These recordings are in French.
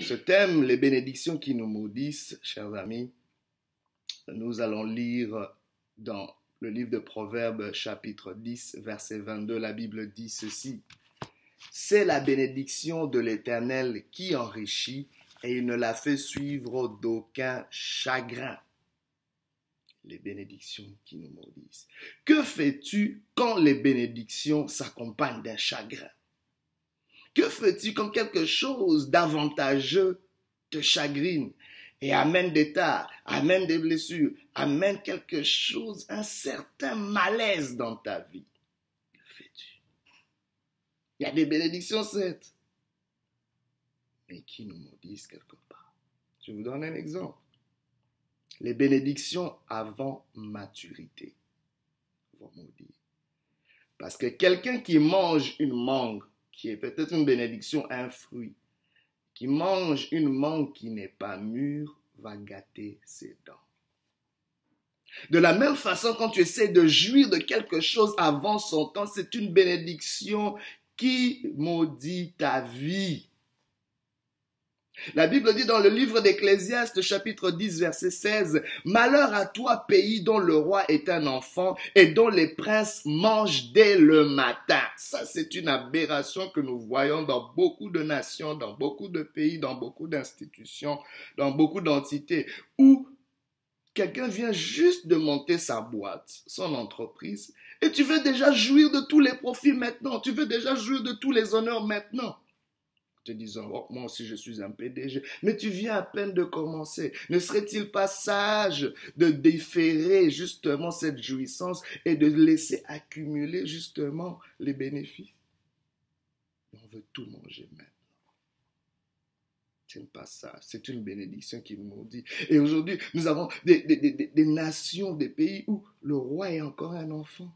Ce thème, les bénédictions qui nous maudissent, chers amis, nous allons lire dans le livre de Proverbes chapitre 10, verset 22. La Bible dit ceci. C'est la bénédiction de l'Éternel qui enrichit et il ne la fait suivre d'aucun chagrin. Les bénédictions qui nous maudissent. Que fais-tu quand les bénédictions s'accompagnent d'un chagrin? Que fais-tu quand quelque chose d'avantageux te chagrine? Et amène des tares, amène des blessures, amène quelque chose, un certain malaise dans ta vie Que fais-tu? Il y a des bénédictions, certes, mais qui nous maudissent quelque part. Je vous donne un exemple. Les bénédictions avant maturité vont maudire. Parce que quelqu'un qui mange une mangue, qui est peut-être une bénédiction, un fruit, qui mange une mangue qui n'est pas mûre, va gâter ses dents. De la même façon, quand tu essaies de jouir de quelque chose avant son temps, c'est une bénédiction qui maudit ta vie. La Bible dit dans le livre d'Ecclésiaste chapitre 10 verset 16, Malheur à toi pays dont le roi est un enfant et dont les princes mangent dès le matin. Ça c'est une aberration que nous voyons dans beaucoup de nations, dans beaucoup de pays, dans beaucoup d'institutions, dans beaucoup d'entités où quelqu'un vient juste de monter sa boîte, son entreprise, et tu veux déjà jouir de tous les profits maintenant, tu veux déjà jouir de tous les honneurs maintenant te disant, oh, moi aussi je suis un PDG, mais tu viens à peine de commencer. Ne serait-il pas sage de déférer justement cette jouissance et de laisser accumuler justement les bénéfices? On veut tout manger maintenant. Ce n'est pas ça. C'est une bénédiction qui nous dit. Et aujourd'hui, nous avons des nations, des pays où le roi est encore un enfant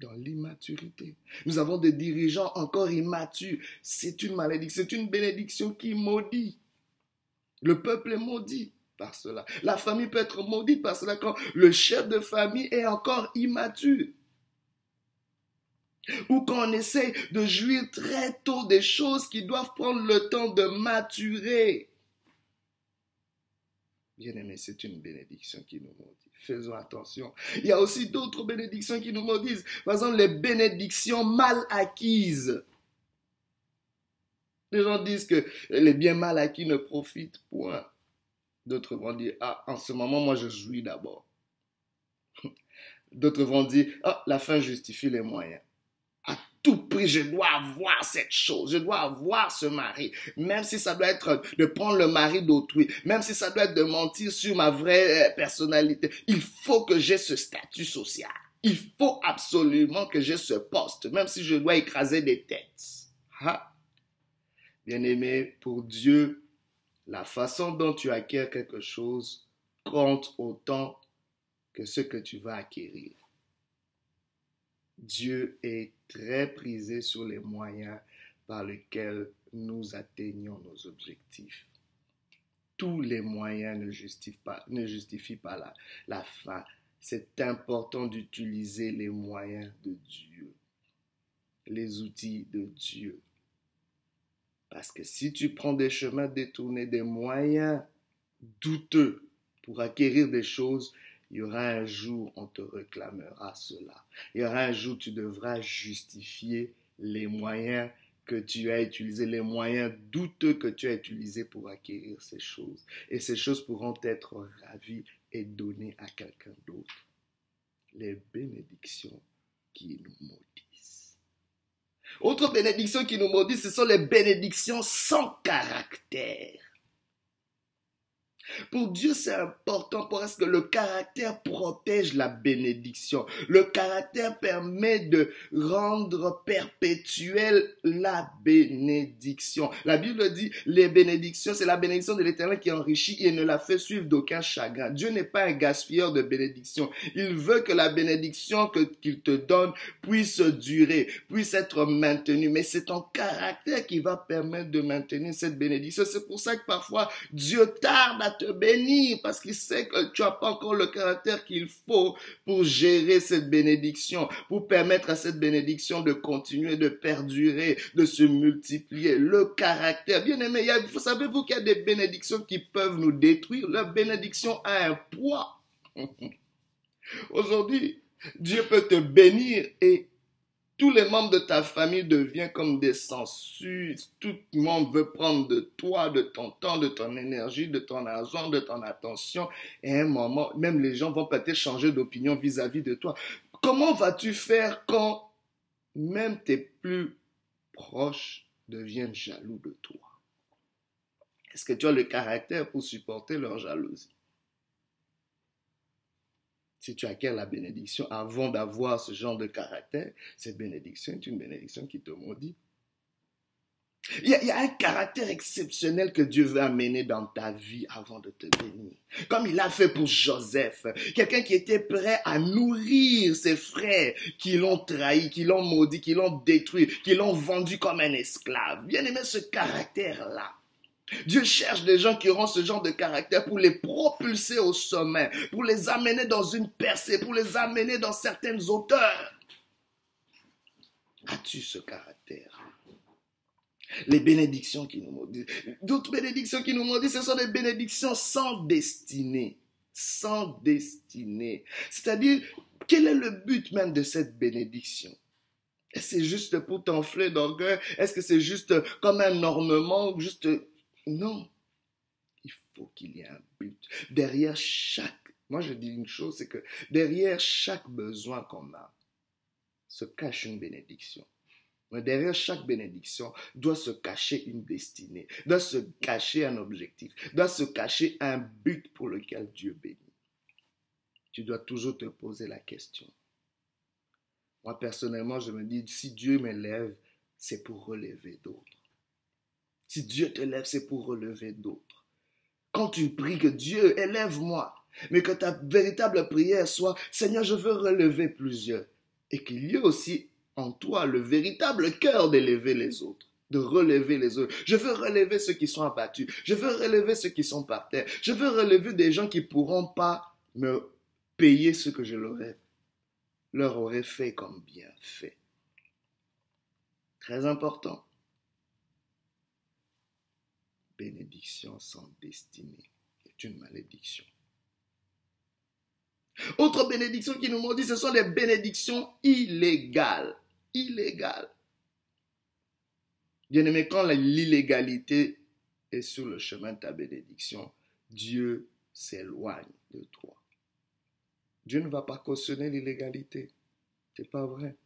dans l'immaturité. Nous avons des dirigeants encore immatures. C'est une malédiction, c'est une bénédiction qui maudit. Le peuple est maudit par cela. La famille peut être maudite par cela quand le chef de famille est encore immature. Ou quand on essaie de jouir très tôt des choses qui doivent prendre le temps de maturer. Bien-aimé, c'est une bénédiction qui nous maudit. Faisons attention. Il y a aussi d'autres bénédictions qui nous maudissent. Par exemple, les bénédictions mal acquises. Les gens disent que les biens mal acquis ne profitent point. D'autres vont dire, ah, en ce moment, moi, je jouis d'abord. D'autres vont dire, ah, la fin justifie les moyens tout prix, je dois avoir cette chose, je dois avoir ce mari, même si ça doit être de prendre le mari d'autrui, même si ça doit être de mentir sur ma vraie euh, personnalité. Il faut que j'ai ce statut social. Il faut absolument que j'ai ce poste, même si je dois écraser des têtes. Bien-aimé, pour Dieu, la façon dont tu acquiers quelque chose compte autant que ce que tu vas acquérir. Dieu est très prisé sur les moyens par lesquels nous atteignons nos objectifs. Tous les moyens ne justifient pas, la, la fin. C'est important d'utiliser les moyens de Dieu, les outils de Dieu. Parce que si tu prends des chemins détournés, des moyens douteux pour acquérir des choses, il y aura un jour, on te réclamera cela. Il y aura un jour, tu devras justifier les moyens que tu as utilisés, les moyens douteux que tu as utilisés pour acquérir ces choses. Et ces choses pourront être ravies et données à quelqu'un d'autre. Les bénédictions qui nous maudissent. Autre bénédiction qui nous maudit, ce sont les bénédictions sans caractère. Pour Dieu, c'est important parce que le caractère protège la bénédiction. Le caractère permet de rendre perpétuelle la bénédiction. La Bible dit, les bénédictions, c'est la bénédiction de l'éternel qui enrichit et ne la fait suivre d'aucun chagrin. Dieu n'est pas un gaspilleur de bénédiction. Il veut que la bénédiction qu'il te donne puisse durer, puisse être maintenue. Mais c'est ton caractère qui va permettre de maintenir cette bénédiction. C'est pour ça que parfois Dieu tarde à te bénir parce qu'il sait que tu n'as pas encore le caractère qu'il faut pour gérer cette bénédiction, pour permettre à cette bénédiction de continuer, de perdurer, de se multiplier. Le caractère, bien aimé, vous savez-vous qu'il y a des bénédictions qui peuvent nous détruire. La bénédiction a un poids. Aujourd'hui, Dieu peut te bénir et tous les membres de ta famille deviennent comme des sangsues. Tout le monde veut prendre de toi, de ton temps, de ton énergie, de ton argent, de ton attention. Et à un moment, même les gens vont peut-être changer d'opinion vis-à-vis de toi. Comment vas-tu faire quand même tes plus proches deviennent jaloux de toi? Est-ce que tu as le caractère pour supporter leur jalousie? Si tu acquiers la bénédiction avant d'avoir ce genre de caractère, cette bénédiction est une bénédiction qui te maudit. Il y, a, un caractère exceptionnel que Dieu veut amener dans ta vie avant de te bénir. Comme il a fait pour Joseph. Quelqu'un qui était prêt à nourrir ses frères qui l'ont trahi, qui l'ont maudit, qui l'ont détruit, qui l'ont vendu comme un esclave. Bien aimé ce caractère-là. Dieu cherche des gens qui auront ce genre de caractère pour les propulser au sommet, pour les amener dans une percée, pour les amener dans certaines hauteurs. As-tu ce caractère? Les bénédictions qui nous maudissent. D'autres bénédictions qui nous maudissent, ce sont des bénédictions sans destinée. Sans destinée. C'est-à-dire, quel est le but même de cette bénédiction? C'est juste pour t'enfler d'orgueil? Est-ce que c'est juste comme un ornement, juste non. Il faut qu'il y ait un but. Derrière chaque, moi je dis une chose, c'est que derrière chaque besoin qu'on a, se cache une bénédiction. Mais derrière chaque bénédiction doit se cacher une destinée, doit se cacher un objectif, doit se cacher un but pour lequel Dieu bénit. Tu dois toujours te poser la question. Moi, personnellement, je me dis, si Dieu m'élève, c'est pour relever d'autres. Si Dieu te lève, c'est pour relever d'autres. Quand tu pries que Dieu élève-moi, mais que ta véritable prière soit Seigneur, je veux relever plusieurs. Et qu'il y ait aussi en toi le véritable cœur d'élever les autres, de relever les autres. Je veux relever ceux qui sont abattus. Je veux relever ceux qui sont par terre. Je veux relever des gens qui ne pourront pas me payer ce que je leur, leur aurais fait comme bien fait. Très important bénédiction sans destinée est une malédiction. Autre bénédiction qui nous maudit, ce sont les bénédictions illégales. Illégales. Bien-aimé, quand l'illégalité est sur le chemin de ta bénédiction, Dieu s'éloigne de toi. Dieu ne va pas cautionner l'illégalité. C'est pas vrai.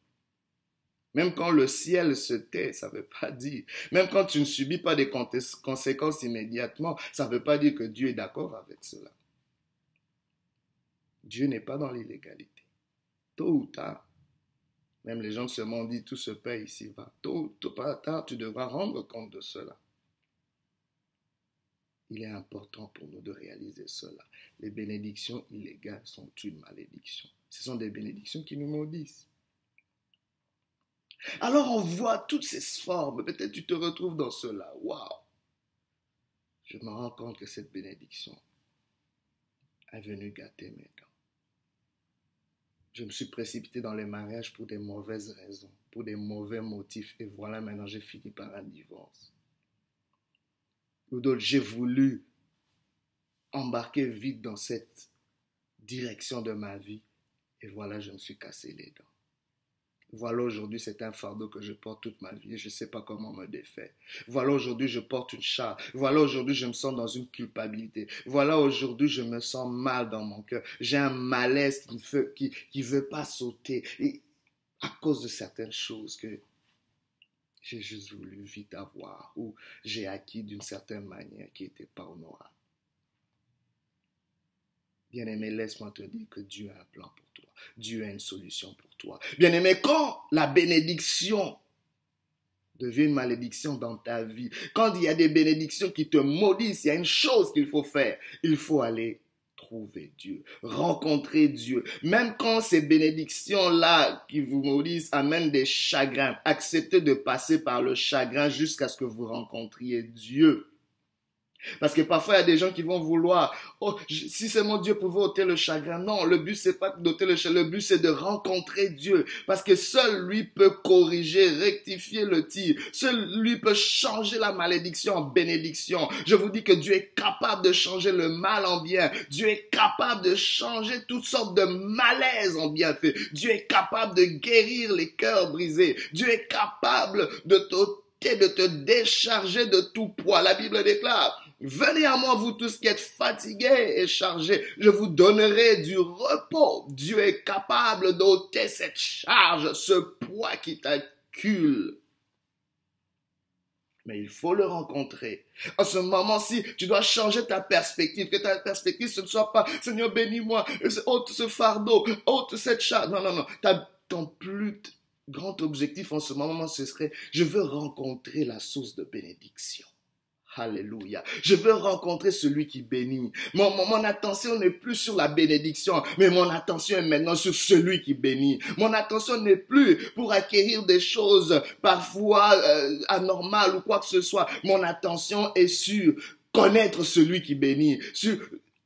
Même quand le ciel se tait, ça ne veut pas dire. Même quand tu ne subis pas des conséquences immédiatement, ça ne veut pas dire que Dieu est d'accord avec cela. Dieu n'est pas dans l'illégalité. Tôt ou tard, même les gens de ce monde disent tout se paye ici-bas. Tôt ou tard, tu devras rendre compte de cela. Il est important pour nous de réaliser cela. Les bénédictions illégales sont une malédiction. Ce sont des bénédictions qui nous maudissent. Alors on voit toutes ces formes. Peut-être tu te retrouves dans cela. Waouh! Je me rends compte que cette bénédiction est venue gâter mes dents. Je me suis précipité dans les mariages pour des mauvaises raisons, pour des mauvais motifs. Et voilà, maintenant j'ai fini par un divorce. Ou d'autres, j'ai voulu embarquer vite dans cette direction de ma vie. Et voilà, je me suis cassé les dents. Voilà aujourd'hui, c'est un fardeau que je porte toute ma vie je ne sais pas comment me défaire. Voilà aujourd'hui, je porte une charge. Voilà aujourd'hui, je me sens dans une culpabilité. Voilà aujourd'hui, je me sens mal dans mon cœur. J'ai un malaise qui ne veut pas sauter. Et à cause de certaines choses que j'ai juste voulu vite avoir ou j'ai acquis d'une certaine manière qui n'était pas honorable. Bien-aimé, laisse-moi te dire que Dieu a un plan pour toi. Dieu a une solution pour toi. Bien-aimé, quand la bénédiction devient une malédiction dans ta vie, quand il y a des bénédictions qui te maudissent, il y a une chose qu'il faut faire. Il faut aller trouver Dieu, rencontrer Dieu. Même quand ces bénédictions-là qui vous maudissent amènent des chagrins, acceptez de passer par le chagrin jusqu'à ce que vous rencontriez Dieu. Parce que parfois, il y a des gens qui vont vouloir, oh, si seulement Dieu pouvait ôter le chagrin. Non, le but, c'est pas d'ôter le chagrin. Le but, c'est de rencontrer Dieu. Parce que seul lui peut corriger, rectifier le tir. Seul lui peut changer la malédiction en bénédiction. Je vous dis que Dieu est capable de changer le mal en bien. Dieu est capable de changer toutes sortes de malaises en bienfait. Dieu est capable de guérir les cœurs brisés. Dieu est capable de de te décharger de tout poids. La Bible déclare, Venez à moi, vous tous qui êtes fatigués et chargés, je vous donnerai du repos. Dieu est capable d'ôter cette charge, ce poids qui t'accule. Mais il faut le rencontrer. En ce moment-ci, tu dois changer ta perspective. Que ta perspective, ce ne soit pas, Seigneur, bénis-moi, ôte ce fardeau, ôte cette charge. Non, non, non. ton plus grand objectif en ce moment, ce serait, je veux rencontrer la source de bénédiction. Alléluia. Je veux rencontrer celui qui bénit. Mon, attention n'est plus sur la bénédiction, mais mon attention est maintenant sur celui qui bénit. Mon attention n'est plus pour acquérir des choses parfois euh, anormales ou quoi que ce soit. Mon attention est sur connaître celui qui bénit,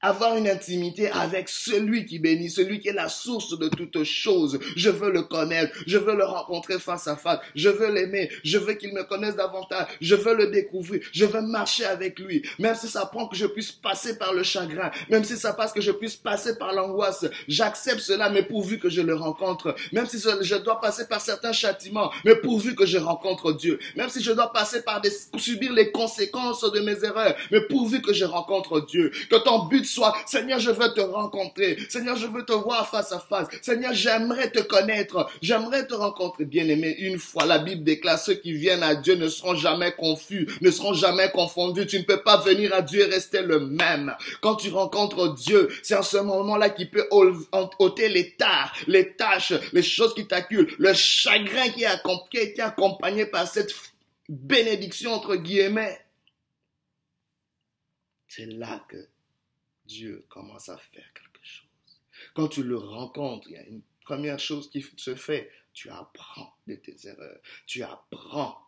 avoir une intimité avec celui qui bénit, celui qui est la source de toutes choses. Je veux le connaître, je veux le rencontrer face à face, je veux l'aimer, je veux qu'il me connaisse davantage, je veux le découvrir, je veux marcher avec lui, même si ça prend que je puisse passer par le chagrin, même si ça passe que je puisse passer par l'angoisse, j'accepte cela, mais pourvu que je le rencontre, même si je dois passer par certains châtiments, mais pourvu que je rencontre Dieu, même si je dois passer par des, subir les conséquences de mes erreurs, mais pourvu que je rencontre Dieu, que ton but Seigneur, je veux te rencontrer. Seigneur, je veux te voir face à face. Seigneur, j'aimerais te connaître. J'aimerais te rencontrer. Bien-aimé, une fois, la Bible déclare, ceux qui viennent à Dieu ne seront jamais confus, ne seront jamais confondus. Tu ne peux pas venir à Dieu et rester le même. Quand tu rencontres Dieu, c'est en ce moment-là qu'il peut ôter les tares, les tâches, les choses qui t'acculent, le chagrin qui a été accompagné par cette bénédiction entre guillemets. C'est là que Dieu commence à faire quelque chose. Quand tu le rencontres, il y a une première chose qui se fait. Tu apprends de tes erreurs. Tu apprends.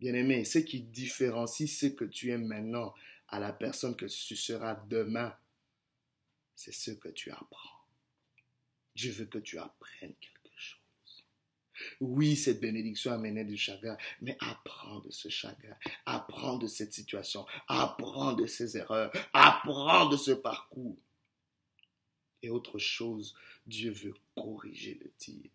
Bien-aimé, ce qui différencie ce que tu es maintenant à la personne que tu seras demain, c'est ce que tu apprends. Je veux que tu apprennes quelque. Oui, cette bénédiction amenait du chagrin, mais apprends de ce chagrin, apprends de cette situation, apprends de ces erreurs, apprends de ce parcours. Et autre chose, Dieu veut corriger le tir.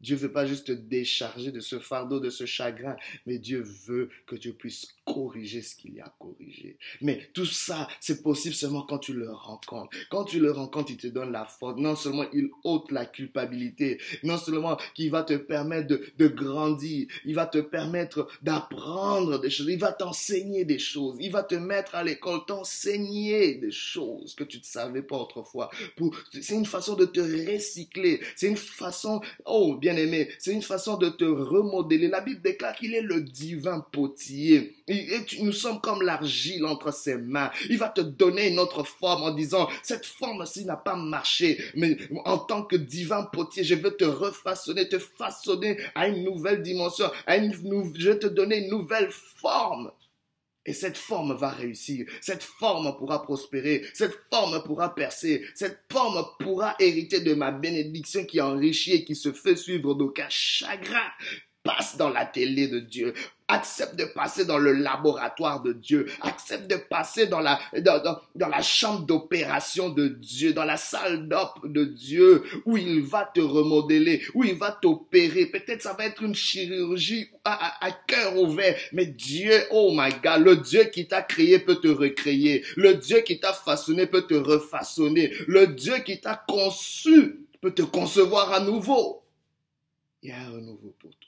Dieu veut pas juste te décharger de ce fardeau, de ce chagrin, mais Dieu veut que tu puisses corriger ce qu'il y a à corriger. Mais tout ça, c'est possible seulement quand tu le rencontres. Quand tu le rencontres, il te donne la force. Non seulement il ôte la culpabilité, non seulement qu'il va te permettre de, de grandir, il va te permettre d'apprendre des choses, il va t'enseigner des choses, il va te mettre à l'école, t'enseigner des choses que tu ne savais pas autrefois. C'est une façon de te recycler, c'est une façon, oh, bien aimé c'est une façon de te remodeler. La Bible déclare qu'il est le divin potier. Et nous sommes comme l'argile entre ses mains. Il va te donner une autre forme en disant, cette forme-ci n'a pas marché, mais en tant que divin potier, je veux te refaçonner, te façonner à une nouvelle dimension, je vais te donner une nouvelle forme. Et cette forme va réussir, cette forme pourra prospérer, cette forme pourra percer, cette forme pourra hériter de ma bénédiction qui enrichit et qui se fait suivre d'aucun chagrin. Passe dans la télé de Dieu, Accepte de passer dans le laboratoire de Dieu. Accepte de passer dans la, chambre d'opération de Dieu, dans la salle d'op de Dieu, où il va te remodeler, où il va t'opérer. Peut-être ça va être une chirurgie à, à, cœur ouvert. Mais Dieu, oh my God, le Dieu qui t'a créé peut te recréer. Le Dieu qui t'a façonné peut te refaçonner. Le Dieu qui t'a conçu peut te concevoir à nouveau. Il y a un renouveau pour toi.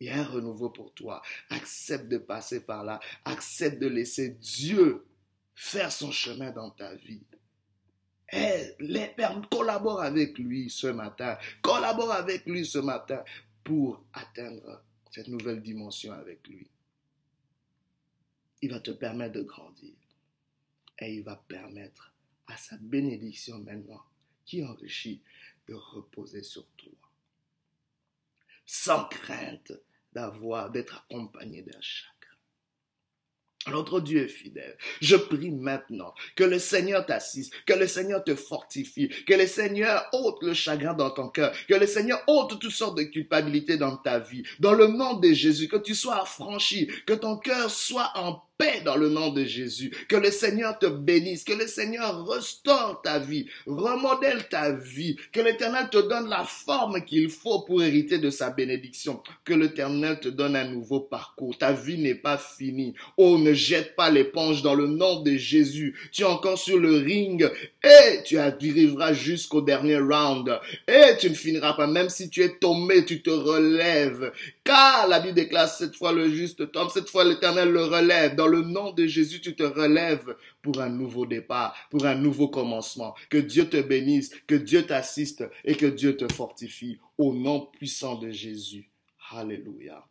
Il y a un renouveau pour toi. Accepte de passer par là. Accepte de laisser Dieu faire son chemin dans ta vie. Et les collabore avec lui ce matin. Collabore avec lui ce matin pour atteindre cette nouvelle dimension avec lui. Il va te permettre de grandir. Et il va permettre à sa bénédiction maintenant, qui enrichit, de reposer sur toi sans crainte d'avoir, d'être accompagné d'un chagrin. Notre Dieu est fidèle. Je prie maintenant que le Seigneur t'assiste, que le Seigneur te fortifie, que le Seigneur ôte le chagrin dans ton cœur, que le Seigneur ôte toutes sortes de culpabilités dans ta vie. Dans le nom de Jésus, que tu sois affranchi, que ton cœur soit en paix dans le nom de Jésus. Que le Seigneur te bénisse, que le Seigneur restaure ta vie, remodèle ta vie, que l'Éternel te donne la forme qu'il faut pour hériter de sa bénédiction, que l'Éternel te donne un nouveau parcours. Ta vie n'est pas finie. Oh, ne jette pas l'éponge dans le nom de Jésus. Tu es encore sur le ring et tu arriveras jusqu'au dernier round et tu ne finiras pas. Même si tu es tombé, tu te relèves. Car la Bible déclare cette fois le juste tombe, cette fois l'Éternel le relève dans le nom de Jésus, tu te relèves pour un nouveau départ, pour un nouveau commencement. Que Dieu te bénisse, que Dieu t'assiste et que Dieu te fortifie au nom puissant de Jésus. Alléluia.